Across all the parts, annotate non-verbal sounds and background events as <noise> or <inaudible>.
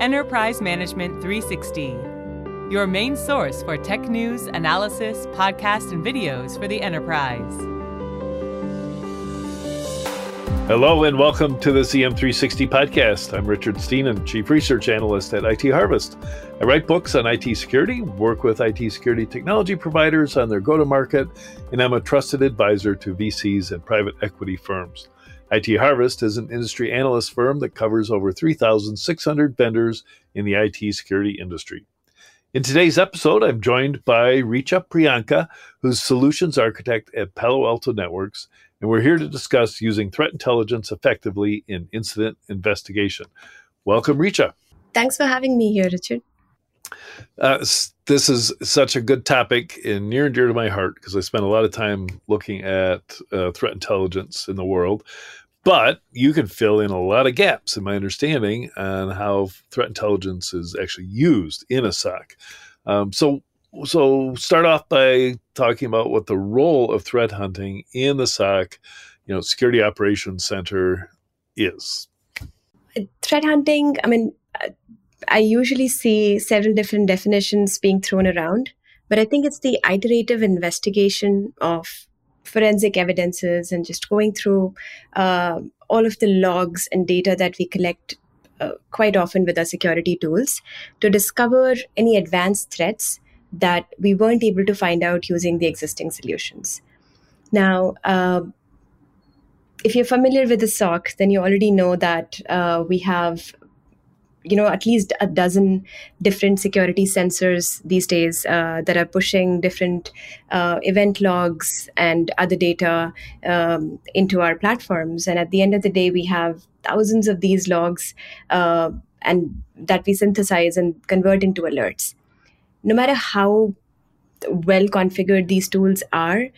Enterprise Management 360, your main source for tech news, analysis, podcasts, and videos for the enterprise. Hello and welcome to the EM360 podcast. I'm Richard Stiennon, Chief Research Analyst at IT Harvest. I write books on IT security, work with IT security technology providers on their go to market, and I'm a trusted advisor to VCs and private equity firms. IT Harvest is an industry analyst firm that covers over 3,600 vendors in the IT security industry. In today's episode, I'm joined by Richa Priyanka, who's solutions architect at Palo Alto Networks, and we're here to discuss using threat intelligence effectively in incident investigation. Welcome, Richa. Thanks for having me here, Richard. Uh, this is such a good topic and near and dear to my heart because I spent a lot of time looking at uh, threat intelligence in the world. But you can fill in a lot of gaps in my understanding on how threat intelligence is actually used in a SOC. Um, so, so start off by talking about what the role of threat hunting in the SOC, you know, Security Operations Center is. Threat hunting. I mean, I usually see several different definitions being thrown around, but I think it's the iterative investigation of forensic evidences and just going through uh, all of the logs and data that we collect uh, quite often with our security tools to discover any advanced threats that we weren't able to find out using the existing solutions. Now, uh, if you're familiar with the SOC, then you already know that uh, we have you know at least a dozen different security sensors these days uh, that are pushing different uh, event logs and other data um, into our platforms. And at the end of the day we have thousands of these logs uh, and that we synthesize and convert into alerts. No matter how well configured these tools are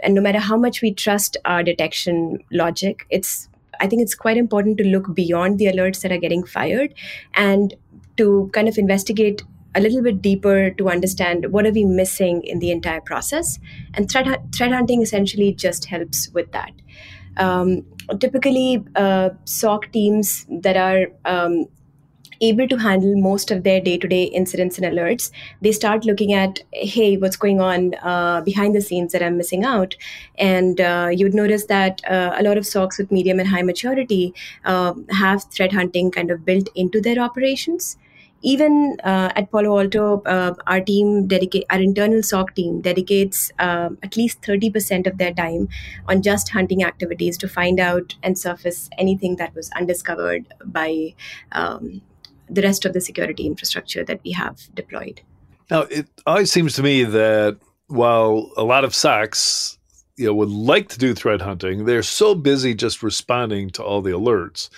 and no matter how much we trust our detection logic it's I think it's quite important to look beyond the alerts that are getting fired and to kind of investigate a little bit deeper to understand what are we missing in the entire process. And threat, threat hunting essentially just helps with that. Um, typically uh, soc teams that are um, able to handle most of their day-to-day incidents and alerts. They start looking at hey what's going on uh, behind the scenes that i'm missing out. And uh, you would notice that uh, a lot of socs with medium and high maturity uh, have threat hunting kind of built into their operations. Even uh, at Palo Alto, uh, our team dedicate our internal SOC team dedicates uh, at least thirty percent of their time on just hunting activities to find out and surface anything that was undiscovered by um, the rest of the security infrastructure that we have deployed. Now, it always seems to me that while a lot of SOCs you know would like to do threat hunting, they're so busy just responding to all the alerts,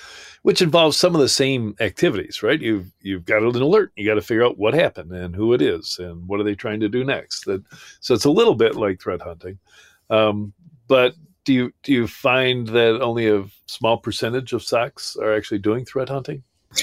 which involves some of the same activities, right? You've you've got an alert, you got to figure out what happened and who it is and what are they trying to do next. That so it's a little bit like threat hunting, um, but do you do you find that only a small percentage of SOCs are actually doing threat hunting?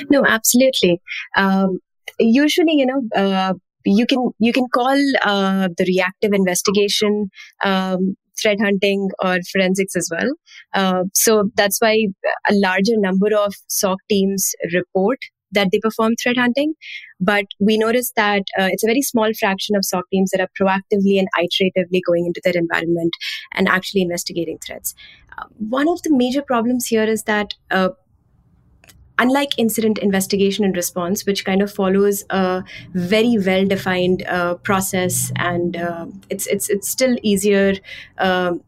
No, absolutely. Um, usually, you know, uh, you can you can call uh, the reactive investigation um, threat hunting or forensics as well. Uh, so that's why a larger number of SOC teams report that they perform threat hunting. But we notice that uh, it's a very small fraction of SOC teams that are proactively and iteratively going into their environment and actually investigating threats. Uh, one of the major problems here is that uh, unlike incident investigation and response, which kind of follows a very well defined uh, process, and uh, it's it's it's still easier. Um,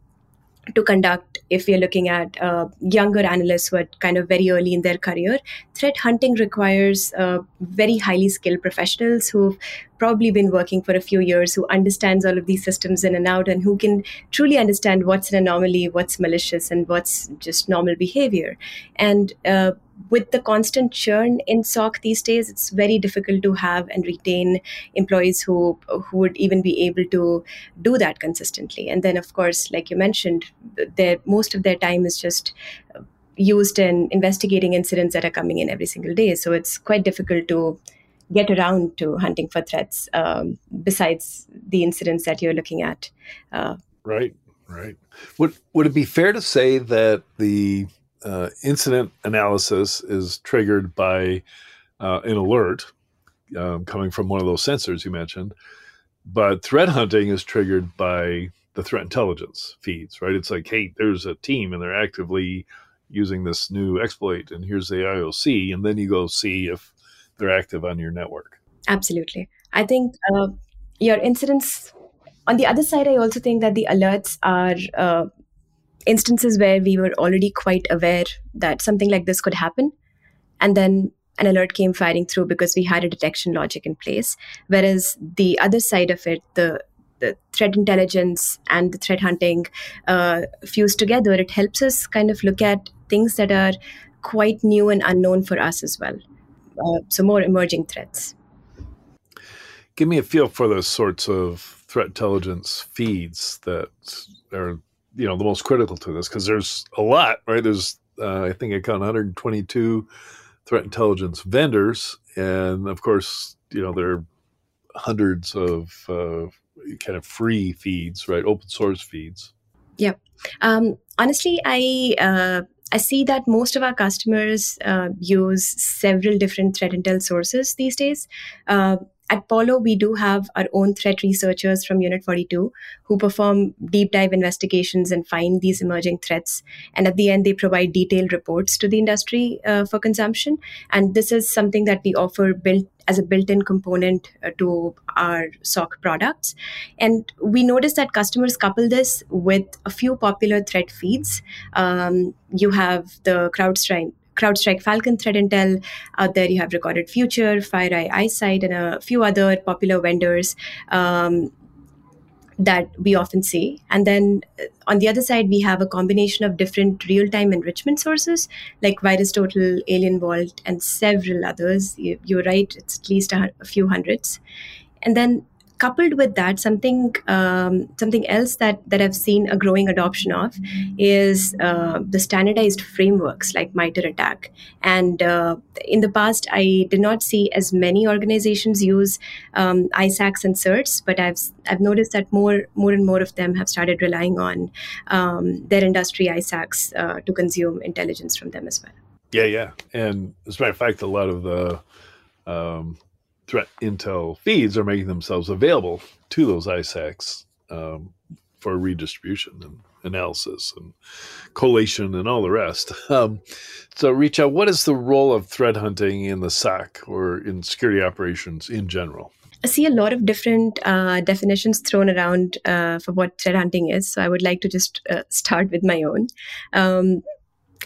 to conduct if we are looking at uh, younger analysts who are kind of very early in their career. Threat hunting requires uh, very highly skilled professionals who've probably been working for a few years, who understands all of these systems in and out, and who can truly understand what's an anomaly, what's malicious, and what's just normal behavior. And uh, with the constant churn in SOC these days, it's very difficult to have and retain employees who who would even be able to do that consistently. And then, of course, like you mentioned, their most of their time is just used in investigating incidents that are coming in every single day. So it's quite difficult to get around to hunting for threats um, besides the incidents that you're looking at. Uh, right, right. Would would it be fair to say that the uh, incident analysis is triggered by uh, an alert um, coming from one of those sensors you mentioned. But threat hunting is triggered by the threat intelligence feeds, right? It's like, hey, there's a team and they're actively using this new exploit, and here's the IOC, and then you go see if they're active on your network. Absolutely. I think uh, your incidents on the other side, I also think that the alerts are uh, instances where we were already quite aware that something like this could happen. And then an alert came firing through because we had a detection logic in place. Whereas the other side of it, the the threat intelligence and the threat hunting uh, fused together, it helps us kind of look at things that are quite new and unknown for us as well. Uh, so more emerging threats. Give me a feel for those sorts of threat intelligence feeds that are you know the most critical to this because there's a lot, right? There's uh, I think I count 122 threat intelligence vendors, and of course, you know there are hundreds of uh, kind of free feeds, right? Open source feeds. Yeah. Um, honestly, I. Uh, I see that most of our customers uh, use several different threat intel sources these days. Uh, at Palo, we do have our own threat researchers from Unit 42 who perform deep dive investigations and find these emerging threats. And at the end, they provide detailed reports to the industry uh, for consumption. And this is something that we offer built as a built-in component uh, to our SOC products. And we noticed that customers couple this with a few popular threat feeds. Um, you have the CrowdStrike CrowdStrike Falcon Threat Intel. Out there, you have Recorded Future, FireEye iSIGHT, and a few other popular vendors. Um, that we often see. And then uh, on the other side, we have a combination of different real time enrichment sources like VirusTotal, Alien Vault, and several others. You, are right, it's at least a, a few hundreds. And then coupled with that, something um, something else that that I've seen a growing adoption of is uh, the standardized frameworks like MITRE ATT&CK. And uh, in the past, I did not see as many organizations use um, ISACs and certs, but I've I've noticed that more more and more of them have started relying on um, their industry ISACs uh, to consume intelligence from them as well. Yeah, yeah, and as a matter of fact, a lot of the um, threat intel feeds are making themselves available to those ISACs um, for redistribution and analysis and collation and all the rest. <laughs> Um, so, Richa, what is the role of threat hunting in the SOC or in security operations in general? I see a lot of different uh, definitions thrown around uh, for what threat hunting is. So I would like to just uh, start with my own. Um,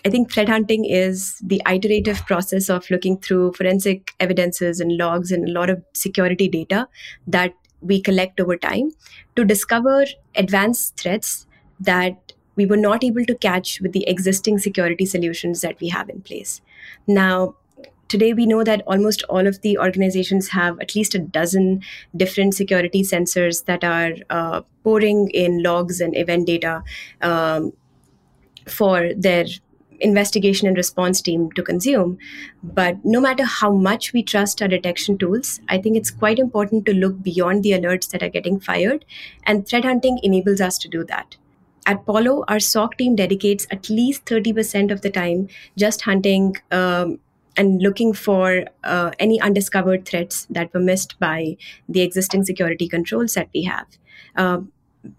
I think threat hunting is the iterative process of looking through forensic evidences and logs and a lot of security data that we collect over time to discover advanced threats that we were not able to catch with the existing security solutions that we have in place. Now, today we know that almost all of the organizations have at least a dozen different security sensors that are uh, pouring in logs and event data um, for their investigation and response team to consume. But no matter how much we trust our detection tools, I think it's quite important to look beyond the alerts that are getting fired, and threat hunting enables us to do that. At Palo, our SOC team dedicates at least 30% of the time just hunting um, and looking for uh, any undiscovered threats that were missed by the existing security controls that we have. Uh,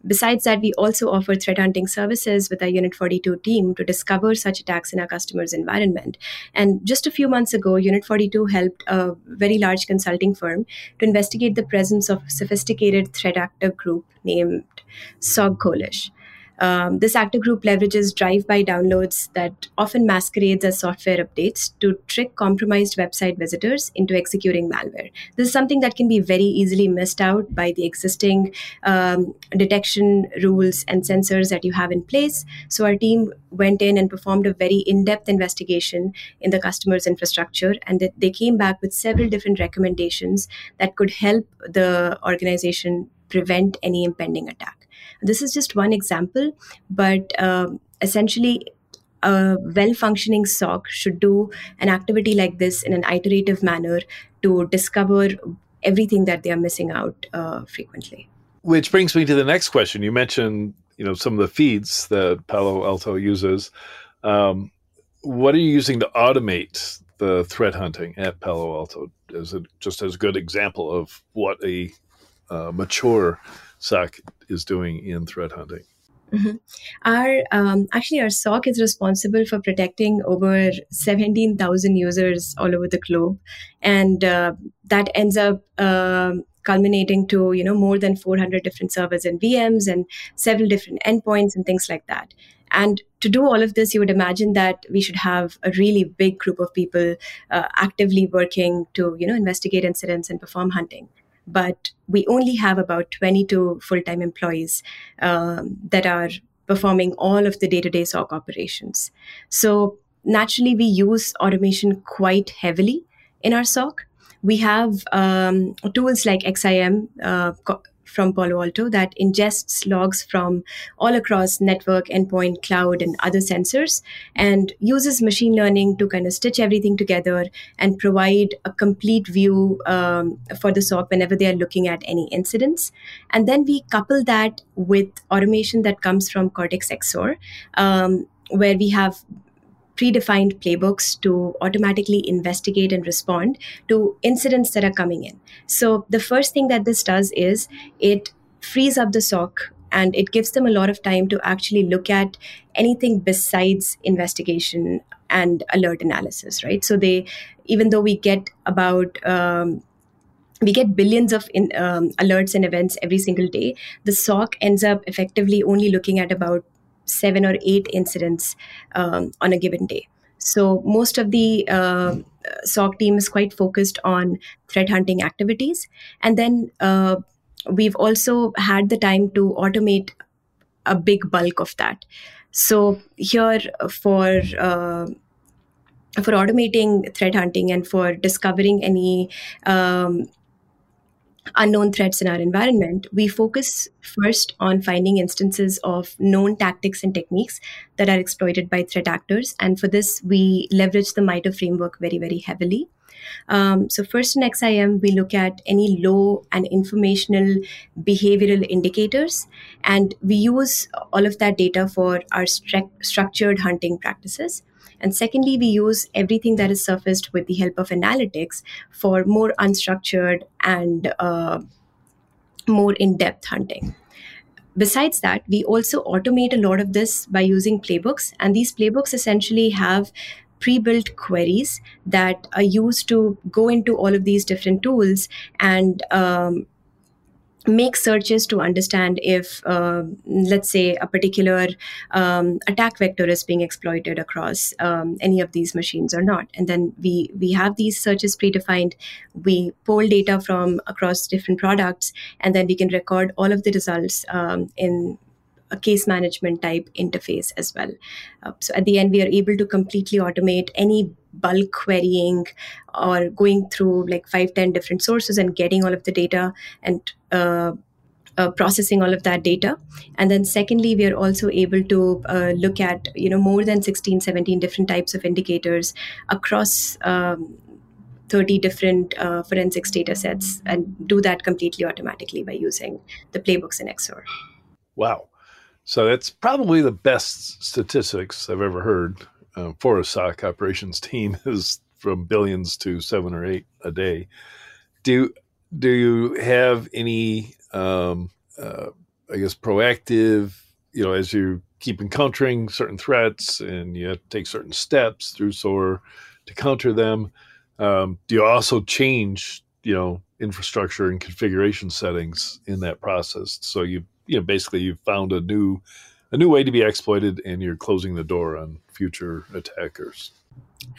besides that, we also offer threat hunting services with our Unit 42 team to discover such attacks in our customers' environment. And just a few months ago, Unit 42 helped a very large consulting firm to investigate the presence of a sophisticated threat actor group named SocGholish. Um, this actor group leverages drive-by downloads that often masquerades as software updates to trick compromised website visitors into executing malware. This is something that can be very easily missed out by the existing um, detection rules and sensors that you have in place. So our team went in and performed a very in-depth investigation in the customer's infrastructure, and they came back with several different recommendations that could help the organization prevent any impending attack. This is just one example, but um, essentially, a well functioning SOC should do an activity like this in an iterative manner to discover everything that they are missing out uh, frequently. Which brings me to the next question. You mentioned, you know, some of the feeds that Palo Alto uses. Um, what are you using to automate the threat hunting at Palo Alto as a, just as good example of what a uh, mature SOC is doing in threat hunting? Mm-hmm. Our um, actually our SOC is responsible for protecting over seventeen thousand users all over the globe, and uh, that ends up uh, culminating to you know more than four hundred different servers and VMs and several different endpoints and things like that. And to do all of this, you would imagine that we should have a really big group of people uh, actively working to you know investigate incidents and perform hunting but we only have about 22 full time employees um, that are performing all of the day to day SOC operations. So, naturally, we use automation quite heavily in our SOC. We have um, tools like XSIAM, uh, from Palo Alto that ingests logs from all across network, endpoint, cloud, and other sensors, and uses machine learning to kind of stitch everything together and provide a complete view um, for the SOC whenever they are looking at any incidents. And then we couple that with automation that comes from Cortex XSOAR, um, where we have predefined playbooks to automatically investigate and respond to incidents that are coming in. So, the first thing that this does is it frees up the SOC and it gives them a lot of time to actually look at anything besides investigation and alert analysis, right? So, they, even though we get about, um, we get billions of in, um, alerts and events every single day. The SOC ends up effectively only looking at about seven or eight incidents um, on a given day. So most of the uh, SOC team is quite focused on threat hunting activities, and then uh, we've also had the time to automate a big bulk of that. So here for uh, for automating threat hunting and for discovering any um, unknown threats in our environment, we focus first on finding instances of known tactics and techniques that are exploited by threat actors. And for this, we leverage the MITRE framework very, very heavily. Um, so, first in XSIAM, we look at any low and informational behavioral indicators, and we use all of that data for our stru- structured hunting practices. And secondly, we use everything that is surfaced with the help of analytics for more unstructured and uh, more in depth hunting. Besides that, we also automate a lot of this by using playbooks. And these playbooks essentially have pre built queries that are used to go into all of these different tools and um, make searches to understand if, uh, let's say, a particular um, attack vector is being exploited across um, any of these machines or not. And then we we have these searches predefined. We pull data from across different products, and then we can record all of the results um, in a case management type interface as well. Uh, so at the end, we are able to completely automate any bulk querying or going through like five, 10 different sources and getting all of the data and uh, uh, processing all of that data. And then secondly we are also able to uh, look at you know more than 16 17 different types of indicators across um, 30 different uh, forensics data sets and do that completely automatically by using the playbooks in XSOAR Wow. So that's probably the best statistics I've ever heard uh, for a SOC operations team <laughs> is from billions to seven or eight a day. Do do you have any, um, uh, I guess, proactive? You know, as you keep encountering certain threats and you take certain steps through SOAR to counter them. Um, do you also change, you know, infrastructure and configuration settings in that process? So you you know basically you've found a new a new way to be exploited and you're closing the door on future attackers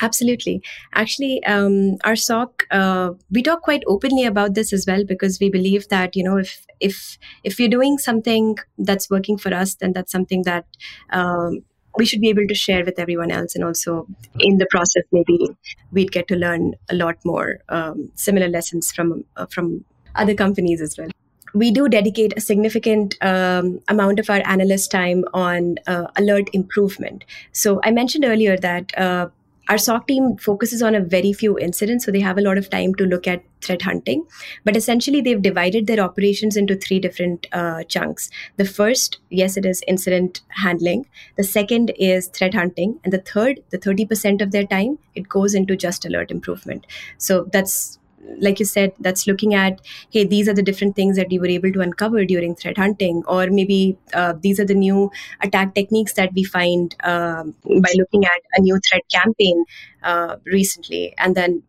Absolutely. Actually, um, our SOC, uh, we talk quite openly about this as well because we believe that you know if if if we're doing something that's working for us, then that's something that um, we should be able to share with everyone else, and also in the process, maybe we'd get to learn a lot more um, similar lessons from uh, from other companies as well we do dedicate a significant um, amount of our analyst time on uh, alert improvement. So I mentioned earlier that uh, our SOC team focuses on a very few incidents, so they have a lot of time to look at threat hunting. But essentially, they've divided their operations into three different uh, chunks. The first, yes, it is incident handling. The second is threat hunting, and the third, the thirty percent of their time, it goes into just alert improvement. So that's like you said, that's looking at, hey, these are the different things that we were able to uncover during threat hunting, or maybe uh, these are the new attack techniques that we find um, by looking at a new threat campaign uh, recently, and then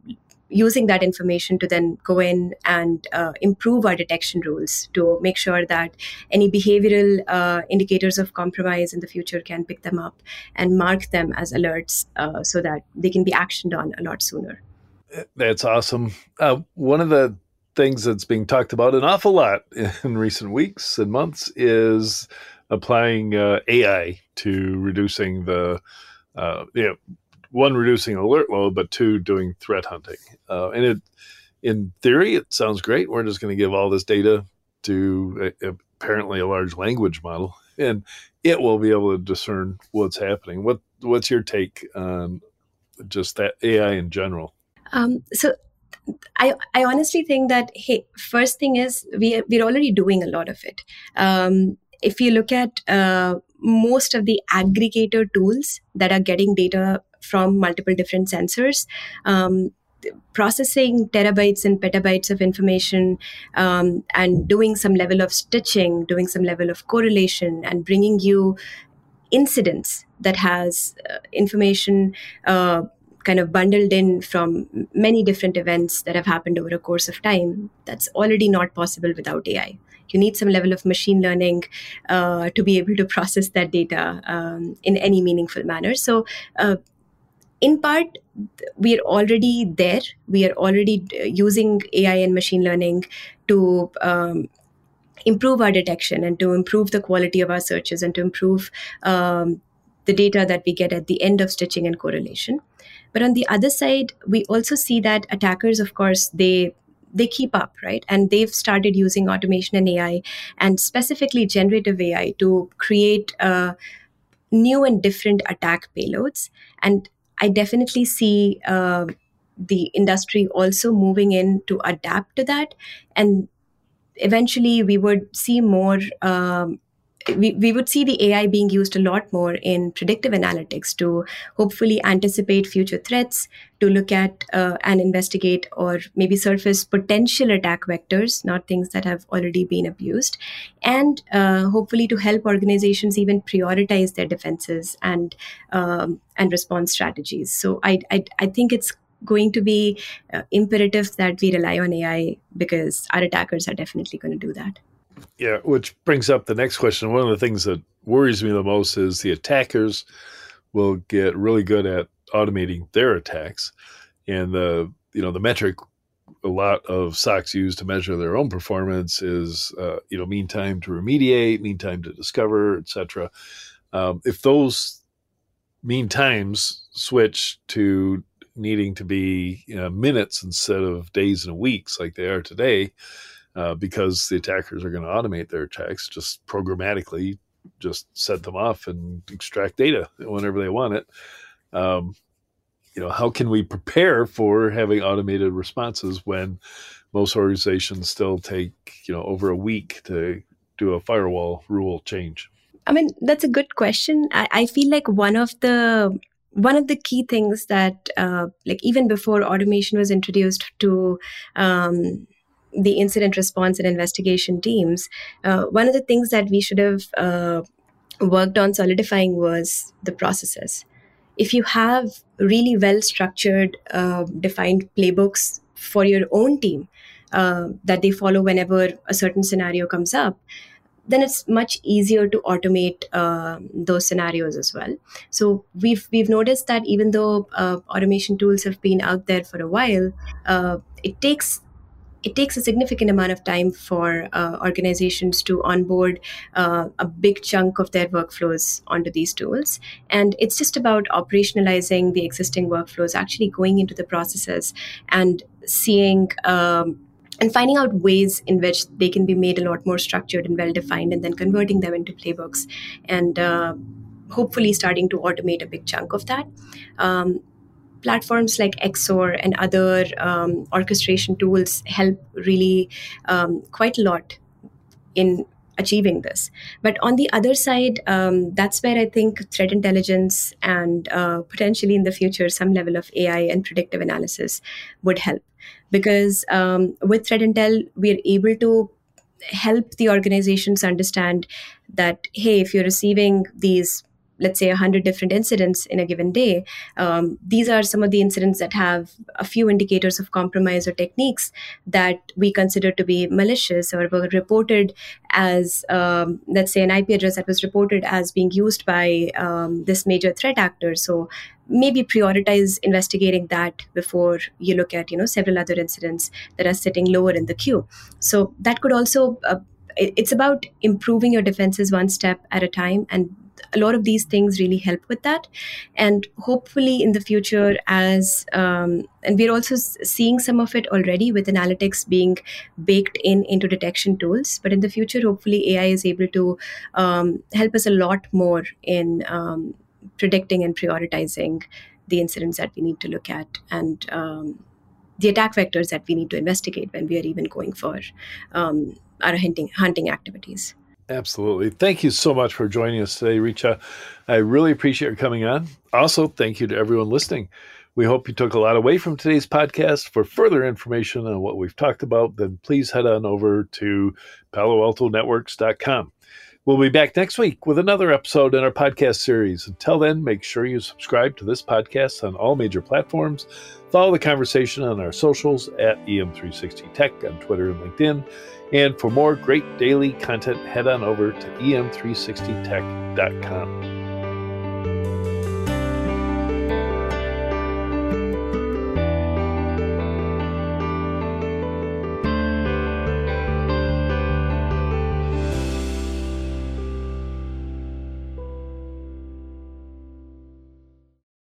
using that information to then go in and uh, improve our detection rules to make sure that any behavioral uh, indicators of compromise in the future can pick them up and mark them as alerts uh, so that they can be actioned on a lot sooner. That's awesome. Uh, one of the things that's being talked about an awful lot in recent weeks and months is applying uh, AI to reducing the, uh, you know, one reducing alert load, but two doing threat hunting. Uh, and it, in theory, it sounds great. We're just going to give all this data to a, apparently a large language model, and it will be able to discern what's happening. What What's your take on just that AI in general? Um, so I, I honestly think that hey first thing is we we're already doing a lot of it. Um, if you look at uh, most of the aggregator tools that are getting data from multiple different sensors um, processing terabytes and petabytes of information um, and doing some level of stitching doing some level of correlation and bringing you incidents that has uh, information uh, kind of bundled in from many different events that have happened over a course of time. That's already not possible without AI. You need some level of machine learning uh, to be able to process that data um, in any meaningful manner. So, uh, in part, we are already there. We are already uh, using AI and machine learning to um, improve our detection and to improve the quality of our searches and to improve um, the data that we get at the end of stitching and correlation. But on the other side, we also see that attackers, of course, they they keep up, right? And they've started using automation and AI, and specifically generative AI, to create uh, new and different attack payloads. And I definitely see uh, the industry also moving in to adapt to that, and eventually we would see more um, we, we would see the AI being used a lot more in predictive analytics to hopefully anticipate future threats, to look at uh, and investigate or maybe surface potential attack vectors, not things that have already been abused, and uh, hopefully to help organizations even prioritize their defenses and um, and response strategies. So I, I, I think it's going to be uh, imperative that we rely on AI because our attackers are definitely going to do that. Yeah, which brings up the next question. One of the things that worries me the most is the attackers will get really good at automating their attacks, and the you know the metric a lot of SOCs use to measure their own performance is uh, you know mean time to remediate, mean time to discover, etc. Um, if those mean times switch to needing to be you know, minutes instead of days and weeks like they are today, uh, because the attackers are going to automate their attacks just programmatically, just set them off and extract data whenever they want it. Um, you know, how can we prepare for having automated responses when most organizations still take you know over a week to do a firewall rule change? I mean, that's a good question. I, I feel like one of the one of the key things that uh, like even before automation was introduced to um, the incident response and investigation teams, uh, one of the things that we should have uh, worked on solidifying was the processes. If you have really well structured, uh, defined playbooks for your own team uh, that they follow whenever a certain scenario comes up, then it's much easier to automate uh, those scenarios as well. So we've we've noticed that even though uh, automation tools have been out there for a while, uh, it takes it takes a significant amount of time for uh, organizations to onboard uh, a big chunk of their workflows onto these tools. And it's just about operationalizing the existing workflows, actually going into the processes and seeing. Um, and finding out ways in which they can be made a lot more structured and well defined, and then converting them into playbooks, and uh, hopefully starting to automate a big chunk of that. Um, platforms like XSOAR and other um, orchestration tools help really um, quite a lot in achieving this. But on the other side, um, that's where I think threat intelligence and uh, potentially in the future some level of AI and predictive analysis would help. Because um, with threat intel, we're able to help the organizations understand that hey if you're receiving these let's say 100 different incidents in a given day um, these are some of the incidents that have a few indicators of compromise or techniques that we consider to be malicious or were reported as um, let's say an ip address that was reported as being used by um, this major threat actor. So maybe prioritize investigating that before you look at you know several other incidents that are sitting lower in the queue. So that could also uh, it's about improving your defenses one step at a time and a lot of these things really help with that and hopefully in the future as um, and we're also seeing some of it already with analytics being baked in into detection tools but in the future hopefully ai is able to um, help us a lot more in um, predicting and prioritizing the incidents that we need to look at and um, the attack vectors that we need to investigate when we are even going for um, our hunting hunting activities. Absolutely. Thank you so much for joining us today, Richa. I really appreciate your coming on. Also, thank you to everyone listening. We hope you took a lot away from today's podcast. For further information on what we've talked about, then please head on over to paloaltonetworks.com. We'll be back next week with another episode in our podcast series. Until then, make sure you subscribe to this podcast on all major platforms. Follow the conversation on our socials at EM360Tech on Twitter and LinkedIn. And for more great daily content, head on over to em360tech.com.